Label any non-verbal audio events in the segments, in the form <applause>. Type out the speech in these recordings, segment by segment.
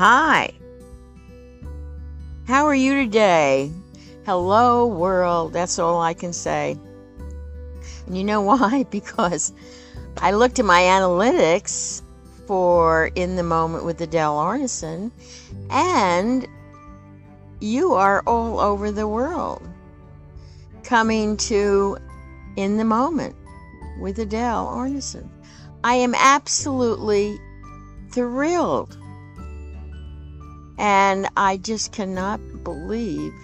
Hi. How are you today? Hello, world. That's all I can say. And you know <laughs> why? Because I looked at my analytics for In the Moment with Adele Arnesen, and you are all over the world coming to In the Moment with Adele Arnesen. I am absolutely thrilled. And I just cannot believe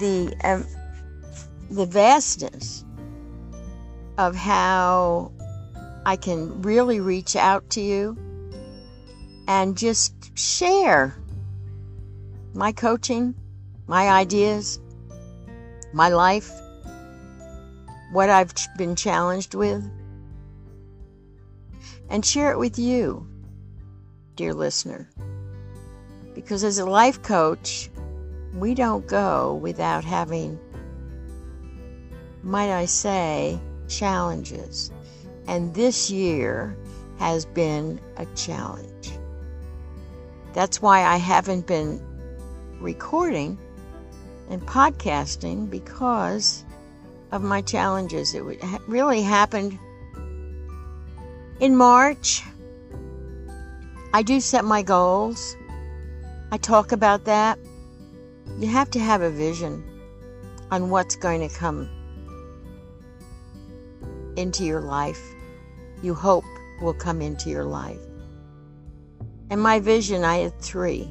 the um, the vastness of how I can really reach out to you and just share my coaching, my ideas, my life, what I've been challenged with, and share it with you, dear listener. Because as a life coach, we don't go without having, might I say, challenges. And this year has been a challenge. That's why I haven't been recording and podcasting because of my challenges. It really happened in March. I do set my goals. I talk about that. You have to have a vision on what's going to come into your life, you hope will come into your life. And my vision, I had three.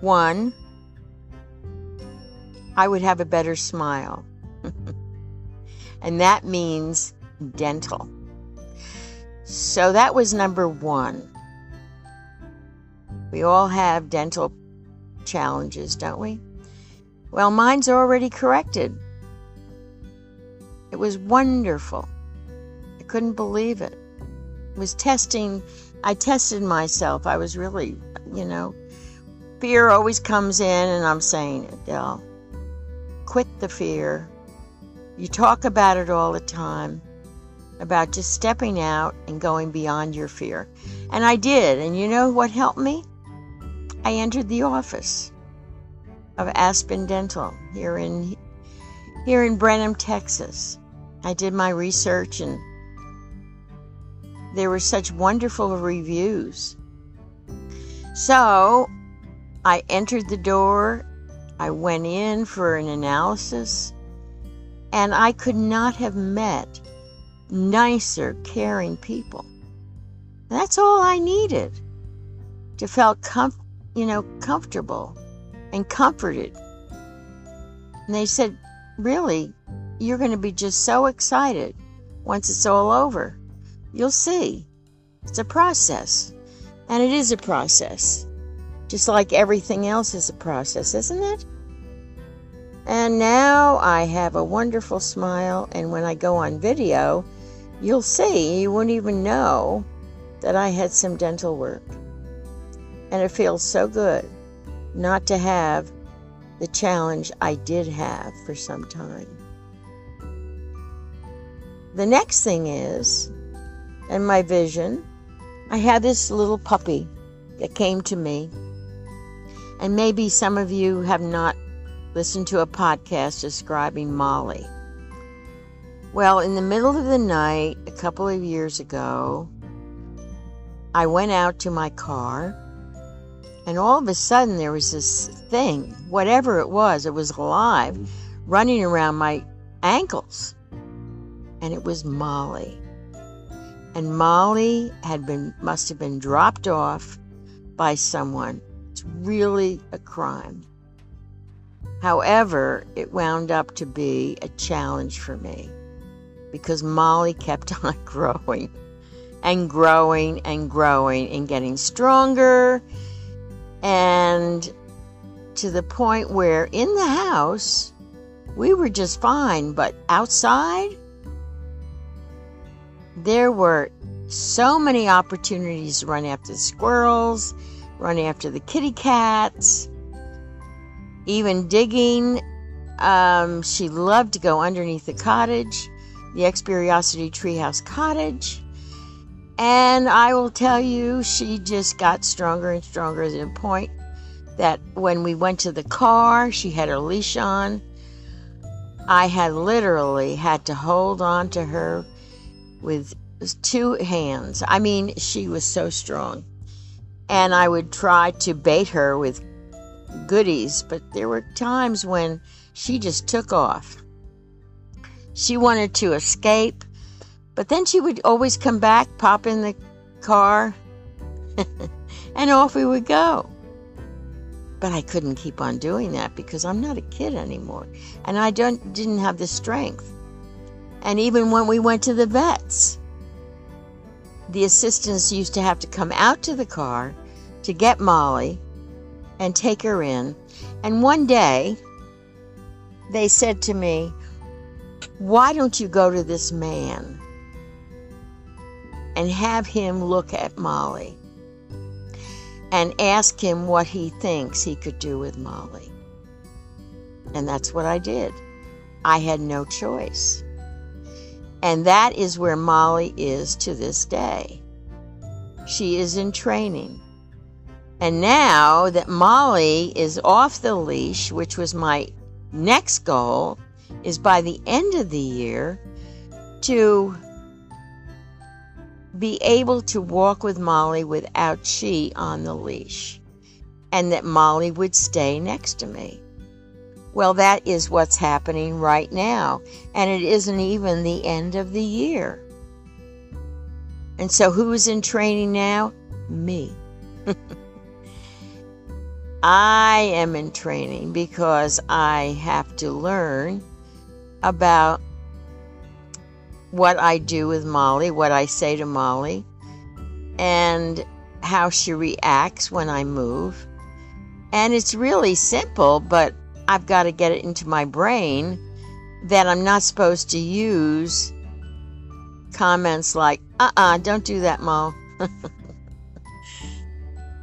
One, I would have a better smile. <laughs> and that means dental. So that was number one. We all have dental challenges, don't we? Well, mine's already corrected. It was wonderful. I couldn't believe it. It was testing. I tested myself. I was really, you know, fear always comes in, and I'm saying, Adele, quit the fear. You talk about it all the time about just stepping out and going beyond your fear. And I did. And you know what helped me? I entered the office of Aspen Dental here in here in Brenham, Texas. I did my research and there were such wonderful reviews. So I entered the door, I went in for an analysis, and I could not have met nicer, caring people. That's all I needed to feel com- you know, comfortable and comforted. And they said, Really, you're going to be just so excited once it's all over. You'll see. It's a process. And it is a process. Just like everything else is a process, isn't it? And now I have a wonderful smile, and when I go on video, you'll see, you won't even know that I had some dental work. And it feels so good not to have the challenge I did have for some time. The next thing is, in my vision, I had this little puppy that came to me. And maybe some of you have not listened to a podcast describing Molly. Well, in the middle of the night, a couple of years ago, I went out to my car and all of a sudden, there was this thing, whatever it was, it was alive, running around my ankles. And it was Molly. And Molly had been, must have been dropped off by someone. It's really a crime. However, it wound up to be a challenge for me because Molly kept <laughs> on growing and growing and growing and getting stronger and to the point where in the house, we were just fine, but outside, there were so many opportunities to run after the squirrels, run after the kitty cats, even digging. Um, she loved to go underneath the cottage, the Experiosity Treehouse Cottage. And I will tell you, she just got stronger and stronger to the point that when we went to the car, she had her leash on. I had literally had to hold on to her with two hands. I mean, she was so strong. And I would try to bait her with goodies, but there were times when she just took off. She wanted to escape, but then she would always come back, pop in the car, <laughs> and off we would go. But I couldn't keep on doing that because I'm not a kid anymore, and I don't didn't have the strength. And even when we went to the vets, the assistants used to have to come out to the car to get Molly and take her in. And one day, they said to me, Why don't you go to this man and have him look at Molly and ask him what he thinks he could do with Molly? And that's what I did. I had no choice. And that is where Molly is to this day. She is in training. And now that Molly is off the leash, which was my next goal, is by the end of the year to be able to walk with Molly without she on the leash, and that Molly would stay next to me. Well, that is what's happening right now, and it isn't even the end of the year. And so, who is in training now? Me. <laughs> I am in training because I have to learn about what I do with Molly, what I say to Molly, and how she reacts when I move. And it's really simple, but I've got to get it into my brain that I'm not supposed to use comments like, uh uh-uh, uh, do not do that, Mo. <laughs>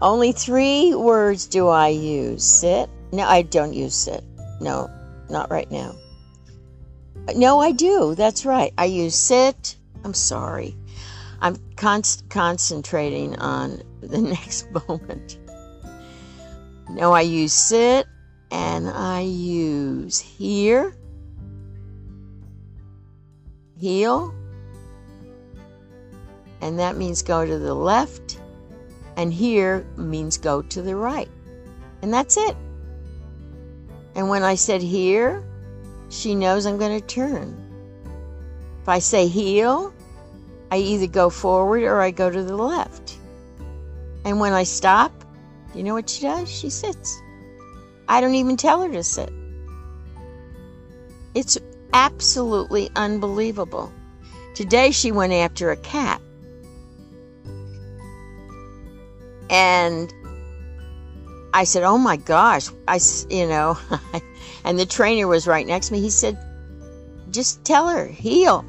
Only three words do I use sit. No, I don't use sit. No, not right now. No, I do. That's right. I use sit. I'm sorry. I'm con- concentrating on <laughs> the next <laughs> moment. No, I use sit and I use here, heel, and that means go to the left and here means go to the right. And that's it. And when I said here, she knows I'm going to turn. If I say heel, I either go forward or I go to the left. And when I stop, you know what she does? She sits. I don't even tell her to sit. It's absolutely unbelievable. Today she went after a cat. And I said, "Oh my gosh!" I, you know, <laughs> and the trainer was right next to me. He said, "Just tell her heel."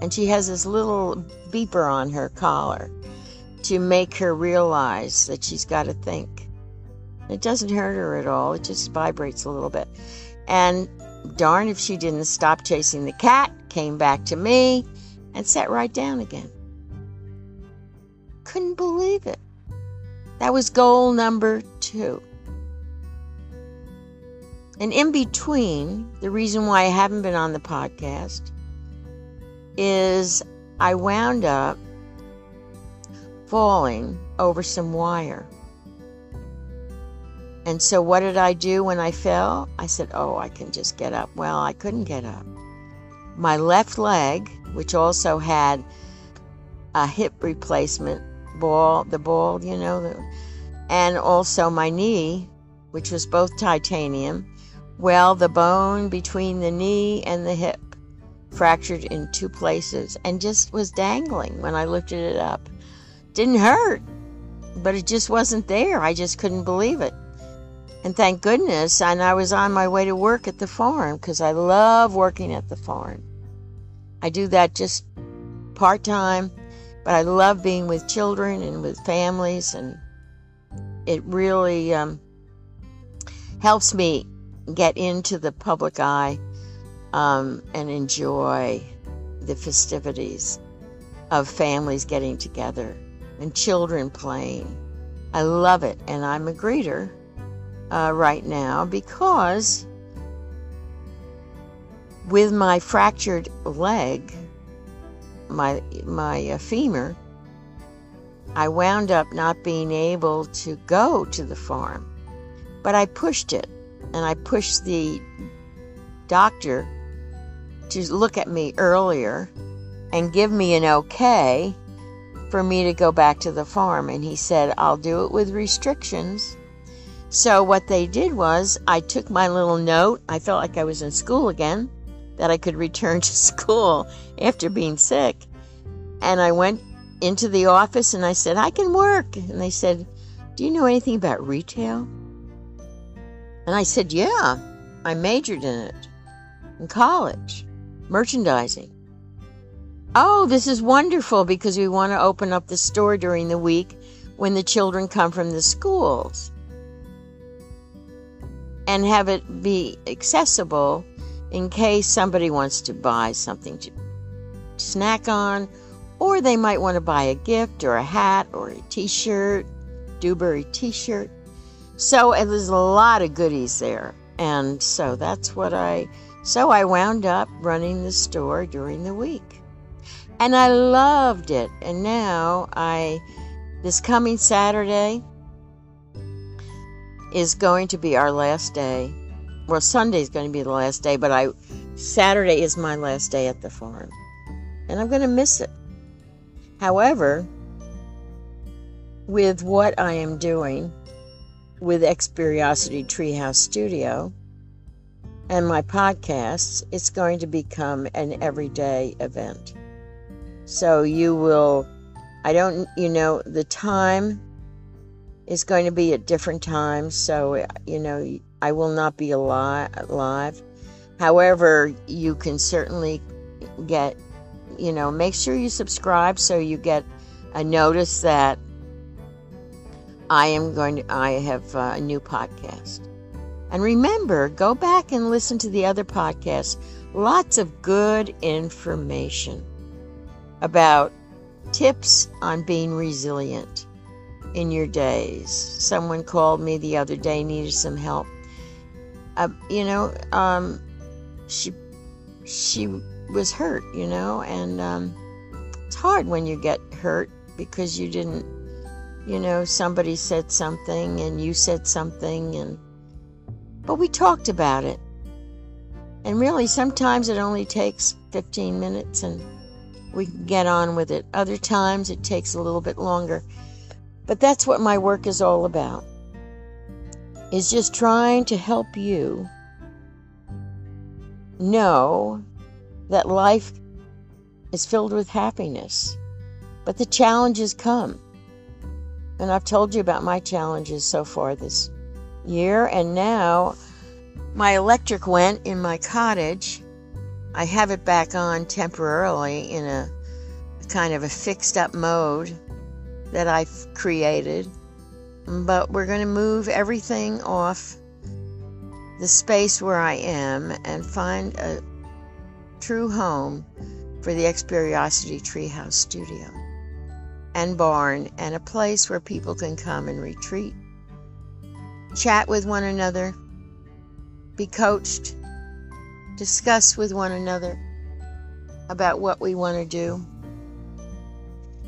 And she has this little beeper on her collar to make her realize that she's got to think. It doesn't hurt her at all. It just vibrates a little bit. And darn if she didn't stop chasing the cat, came back to me, and sat right down again couldn't believe it. That was goal number two. And in between, the reason why I haven't been on the podcast is I wound up falling over some wire. And so, what did I do when I fell? I said, Oh, I can just get up. Well, I couldn't get up. My left leg, which also had a hip replacement, ball, the ball, you know, and also my knee, which was both titanium. Well, the bone between the knee and the hip fractured in two places and just was dangling when I lifted it up. Didn't hurt, but it just wasn't there. I just couldn't believe it. And thank goodness, and I was on my way to work at the farm because I love working at the farm. I do that just part time but I love being with children and with families, and it really um, helps me get into the public eye um, and enjoy the festivities. of families getting together and children playing. I love it, and I'm a greeter uh, right now because with my fractured leg, my my uh, femur, I wound up not being able to go to the farm. But I pushed it, and I pushed the doctor to look at me earlier and give me an okay for me to go back to the farm. And he said, I'll do it with restrictions. So, what they did was, I took my little note. I felt like I was in school again, that I could return to school after being sick. And I went into the office and I said, I can work. And they said, Do you know anything about retail? And I said, Yeah, I majored in it in college, merchandising. Oh, this is wonderful because we want to open up the store during the week when the children come from the schools and have it be accessible in case somebody wants to buy something to snack on, or they might want to buy a gift or a hat or a t shirt, Dewberry t shirt. So there's a lot of goodies there. And so that's what I, so I wound up running the store during the week and I loved it. And now I, this coming Saturday is going to be our last day. Well, Sunday is going to be the last day, but I, Saturday is my last day at the farm, and I'm going to miss it. However, with what I am doing with Experiosity Treehouse Studio and my podcasts, it's going to become an everyday event. So you will, I don't, you know, the time is going to be at different times. So, you know, I will not be alive. live. However, you can certainly get, you know, make sure you subscribe so you get a notice that I am going to, I have uh, a new podcast. And remember, go back and listen to the other podcasts. Lots of good information about tips on being resilient in your days. Someone called me the other day, needed some help. Uh, you know, um, she she was hurt, you know, and um, it's hard when you get hurt because you didn't, you know, somebody said something and you said something, and but we talked about it. And really, sometimes it only takes 15 minutes and we can get on with it. Other times it takes a little bit longer. But that's what my work is all about. Is just trying to help you know that life is filled with happiness. But the challenges come. And I've told you about my challenges so far this year. And now my electric went in my cottage I have it back on temporarily in a kind of a fixed up mode that I've created. But we're going to move everything off the space where I am and find a true home for the Experiosity Treehouse Studio and barn and a place where people can come and retreat, chat with one another, be coached discuss with one another about what we want to do,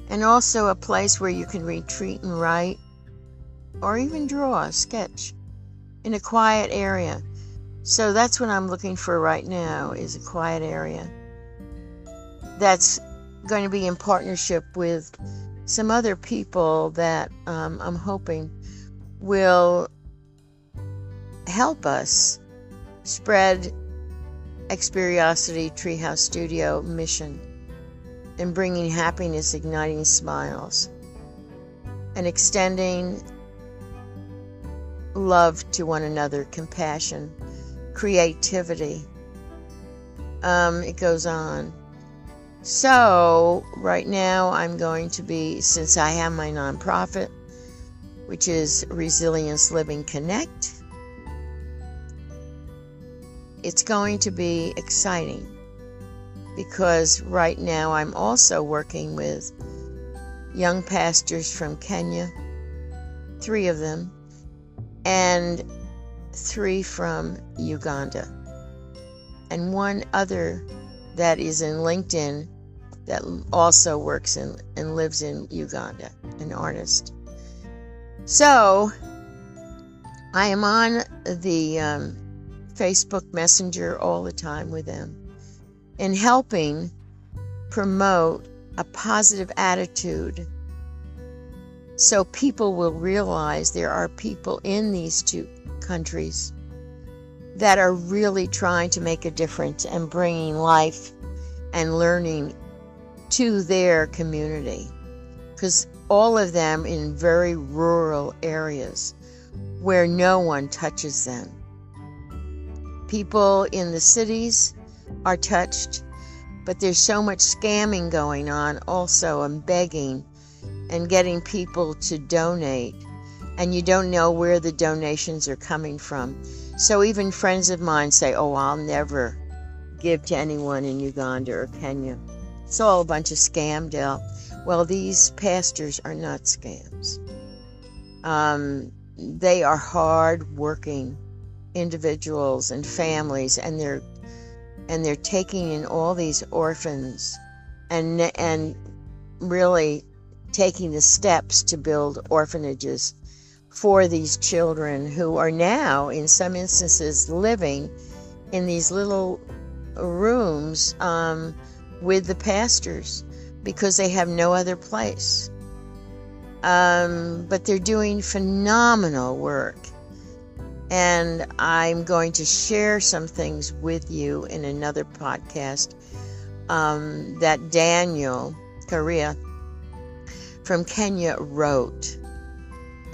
and also a place where you can retreat and write or even draw a sketch in a quiet area. So that's what I'm looking for right now is a quiet area that's going to be in partnership with some other people that um, I'm hoping will help us spread Experiosity Treehouse Studio mission in bringing happiness, igniting smiles, and extending love to one another, compassion, creativity. Um, it goes on. So, right now, I'm going to be, since I have my nonprofit, which is Resilience Living Connect, it's going to be exciting because right now I'm also working with young pastors from Kenya, three of them, and three from Uganda, and one other that is in LinkedIn that also works in, and lives in Uganda, an artist. So I am on the um, Facebook Messenger all the time with them in helping promote a positive attitude so people will realize there are people in these two countries that are really trying to make a difference and bringing life and learning to their community because all of them in very rural areas where no one touches them. People in the cities are touched, but there's so much scamming going on also and begging and getting people to donate. And you don't know where the donations are coming from. So even friends of mine say, Oh, I'll never give to anyone in Uganda or Kenya. It's all a bunch of scam, Dell. Well, these pastors are not scams. Um, they are hard working individuals and families, and they're and they're taking in all these orphans and and really taking the steps to build orphanages for these children who are now in some instances living in these little rooms um, with the pastors because they have no other place. Um, but they're doing phenomenal work. And I'm going to share some things with you in another podcast um, that Daniel Correa from Kenya wrote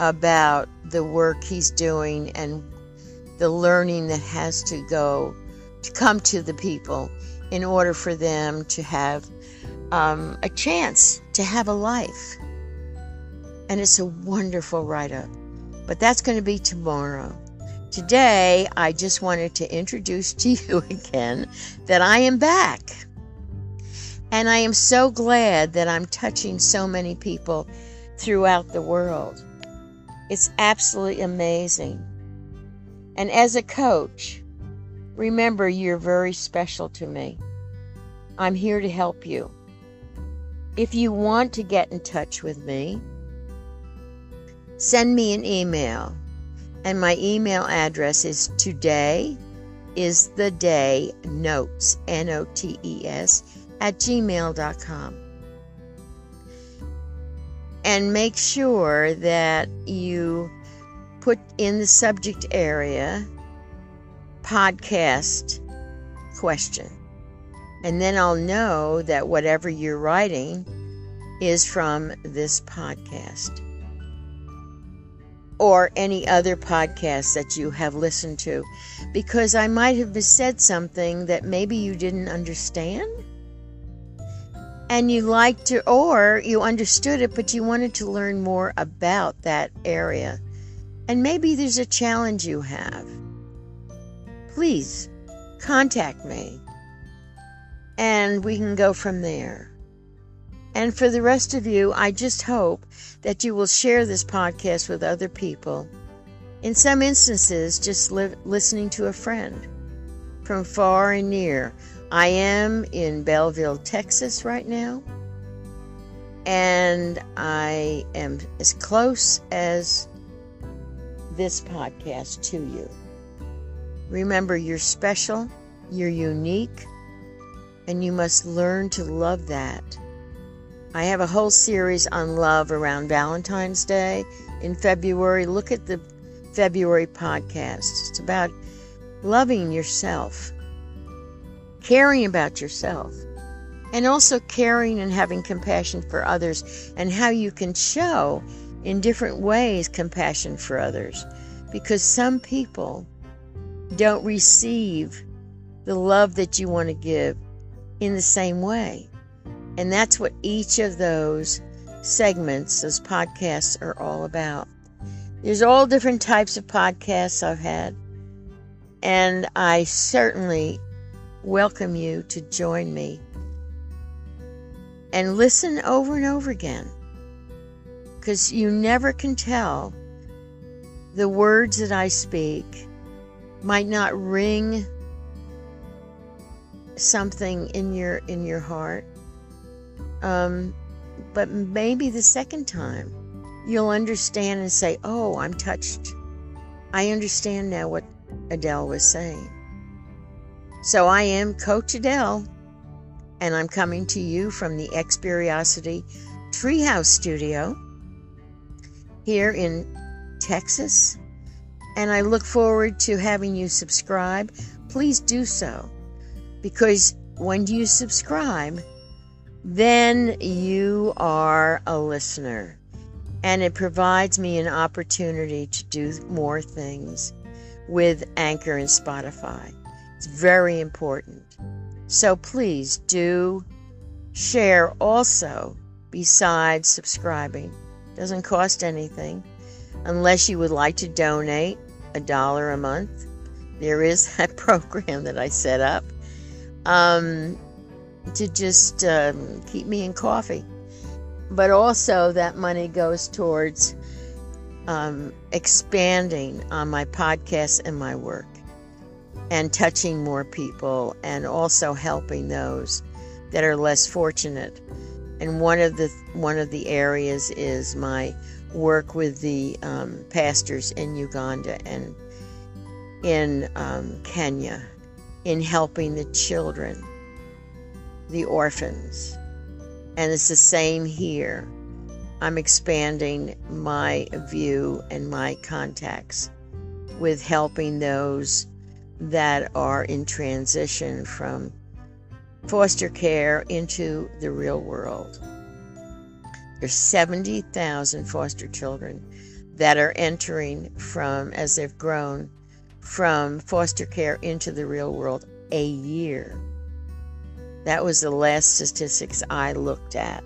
about the work he's doing and the learning that has to go to come to the people in order for them to have um, a chance to have a life. And it's a wonderful write up. But that's going to be tomorrow. Today, I just wanted to introduce to <laughs> you again that I am back. And I am so glad that I'm touching so many people throughout the world. It's absolutely amazing. And as a coach, remember you're very special to me. I'm here to help you. If you want to get in touch with me, send me an email and my email address is today is the day notes, N O T E S, at gmail.com. And make sure that you put in the subject area podcast question. And then I'll know that whatever you're writing is from this podcast or any other podcast that you have listened to because I might have said something that maybe you didn't understand and you liked it or you understood it but you wanted to learn more about that area and maybe there's a challenge you have please contact me and we can go from there and for the rest of you, I just hope that you will share this podcast with other people. In some instances, just li- listening to a friend from far and near. I am in Bellville, Texas right now, and I am as close as this podcast to you. Remember, you're special, you're unique, and you must learn to love that I have a whole series on love around Valentine's Day in February. Look at the February podcast. It's about loving yourself, caring about yourself, and also caring and having compassion for others, and how you can show in different ways compassion for others. Because some people don't receive the love that you want to give in the same way. And that's what each of those segments, those podcasts, are all about. There's all different types of podcasts I've had, and I certainly welcome you to join me and listen over and over again because you never can tell. The words that I speak might not ring something in your in your heart um, but maybe the second time you'll understand and say oh i'm touched. I understand now what adele was saying so i am coach adele and i'm coming to you from the experiosity treehouse studio here in texas and i look forward to having you subscribe please do so because when you subscribe, then you are a listener. And it provides me an opportunity to do more things with Anchor and Spotify. It's very important. So please do share also besides subscribing. Doesn't cost anything unless you would like to donate a dollar a month. There is <laughs> that program that I set up um, to just um, keep me in coffee. But also, that money goes towards um, expanding on my podcast and my work and touching more people and also helping those that are less fortunate. And one of the one of the areas is my work with the um, pastors in Uganda and in um, Kenya in helping the children, the orphans. And it's the same here. I'm expanding my view and my contacts with helping those that are in transition from foster care into the real world. There's 70,000 foster children that are entering from, as they've grown, from foster care into the real world a year. That was the last statistics I looked at.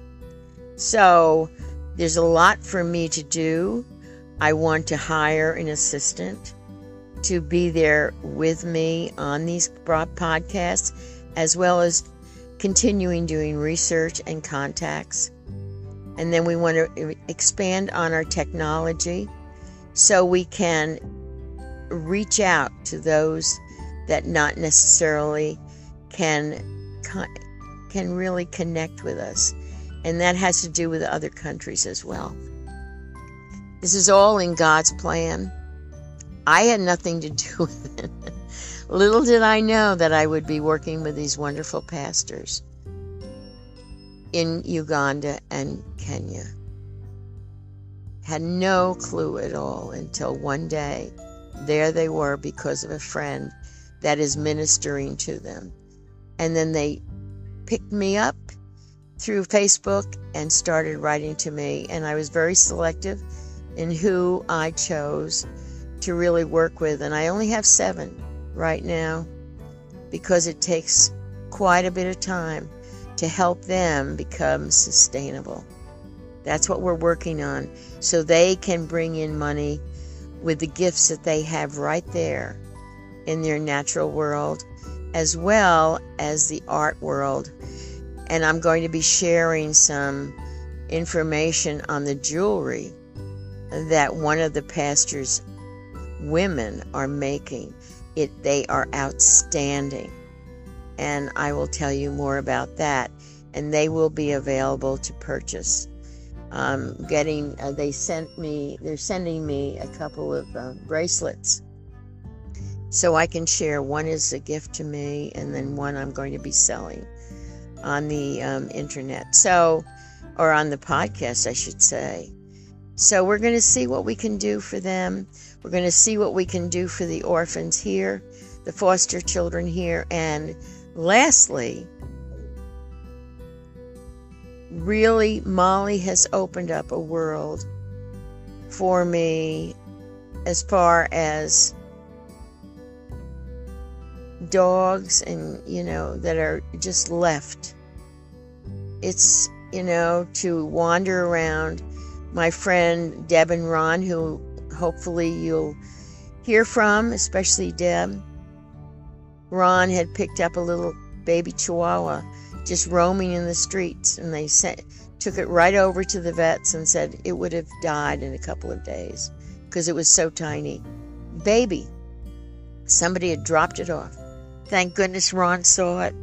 So there's a lot for me to do. I want to hire an assistant to be there with me on these broad podcasts, as well as continuing doing research and contacts. And then we want to expand on our technology so we can reach out to those that not necessarily can can really connect with us. And that has to do with other countries as well. This is all in god's plan i had nothing to do with it little did i know that i would be working with these wonderful pastors in uganda and kenya had no clue at all until one day there they were because of a friend that is ministering to them. And then they picked me up through Facebook and started writing to me. And I was very selective in who I chose to really work with. And I only have seven right now because it takes quite a bit of time to help them become sustainable. That's what we're working on so they can bring in money with the gifts that they have right there in their natural world, as well as the art world. And I'm going to be sharing some information on the jewelry that one of the pastor's women are making. It they are outstanding. And I will tell you more about that. And they will be available to purchase um, getting uh, they sent me they're sending me a couple of uh, bracelets so i can share one is a gift to me and then one i'm going to be selling on the um, internet so or on the podcast i should say so we're going to see what we can do for them we're going to see what we can do for the orphans here the foster children here and lastly really, Molly has opened up a world for me as far as dogs and, you know, that are just left. It's, you know, to wander around. My friend Deb and Ron, who hopefully you'll hear from, especially Deb. Ron had picked up a little baby chihuahua just roaming in the streets. And they sent, took it right over to the vets and said it would have died in a couple of days because it was so tiny. Baby. Somebody had dropped it off. Thank goodness Ron saw it,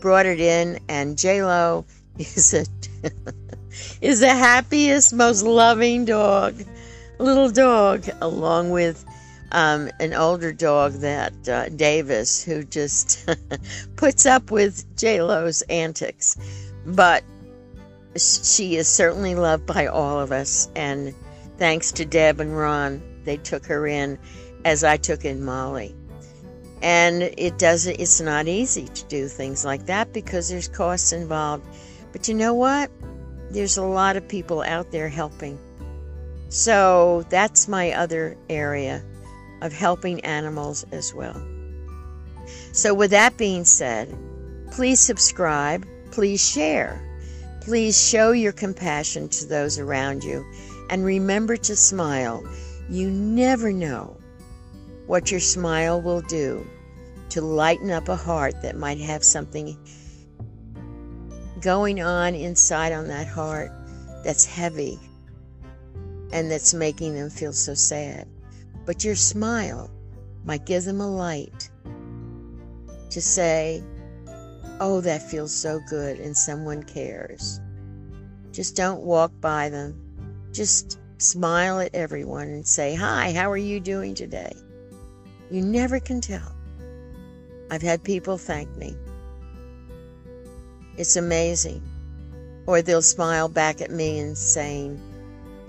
brought it in, and J Lo <laughs> is a is the happiest, most loving dog, little dog, along with um, an older dog that uh, Davis, who just <laughs> puts up with J Lo's antics, but she is certainly loved by all of us. And thanks to Deb and Ron, they took her in, as I took in Molly. And it does it's not easy to do things like that because there's costs involved. But you know what? There's a lot of people out there helping. So that's my other area of helping animals as well. So, with that being said, please subscribe, please share, please show your compassion to those around you, and remember to smile. You never know what your smile will do to lighten up a heart that might have something going on inside on that heart that's heavy and that's making them feel so sad. But your smile might give them a light to say, Oh, that feels so good, and someone cares. Just don't walk by them. Just smile at everyone and say, Hi, how are you doing today? You never can tell. I've had people thank me. It's amazing. Or they'll smile back at me and saying,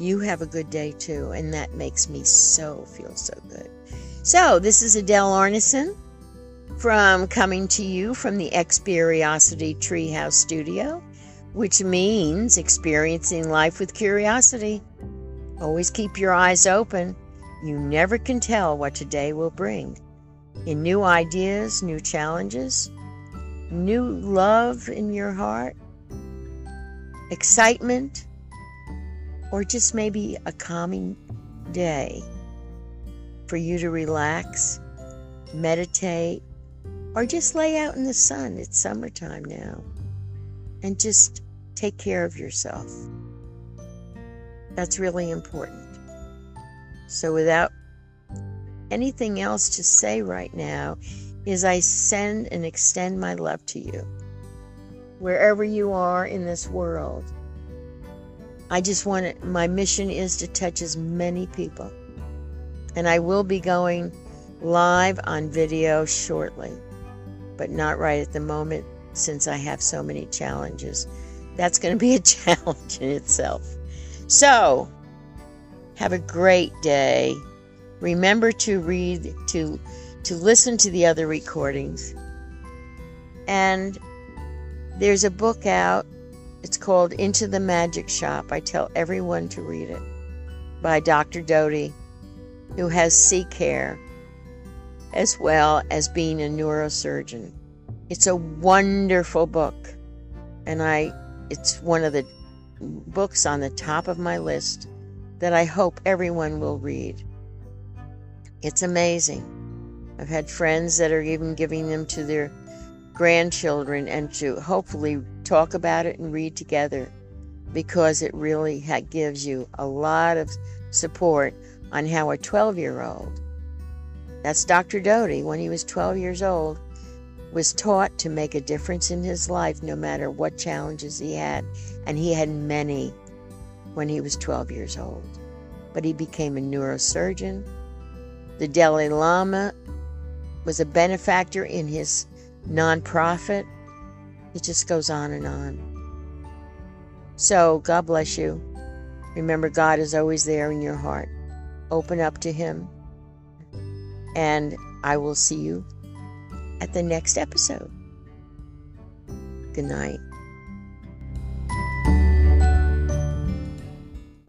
you have a good day too. And that makes me so feel so good. So, this is Adele Arnesen from coming to you from the Experiosity Treehouse Studio, which means experiencing life with curiosity. Always keep your eyes open. You never can tell what today will bring. In new ideas, new challenges, new love in your heart, excitement, or just maybe a calming day for you to relax, meditate, or just lay out in the sun. It's summertime now. And just take care of yourself. That's really important. So, without anything else to say right now, is I send and extend my love to you. Wherever you are in this world, I just want my mission is to touch as many people. And I will be going live on video shortly, but not right at the moment since I have so many challenges. That's going to be a <laughs> challenge in itself. So, have a great day. Remember to read to to listen to the other recordings. And there's a book out it's called Into the Magic Shop. I tell everyone to read it by Dr. Doty, who has CCARE as well as being a neurosurgeon. It's a wonderful book, and I it's one of the books on the top of my list that I hope everyone will read. It's amazing. I've had friends that are even giving them to their grandchildren and to hopefully talk about it and read together because it really ha- gives you a lot of support on how a 12 year old, that's Dr. Doty, when he was 12 years old, was taught to make a difference in his life no matter what challenges he had. And he had many when he was 12 years old. But he became a neurosurgeon. The Dalai Lama was a benefactor in his nonprofit. It just goes on and on. So, God bless you. Remember, God is always there in your heart. Open up to Him. And I will see you at the next episode. Good night.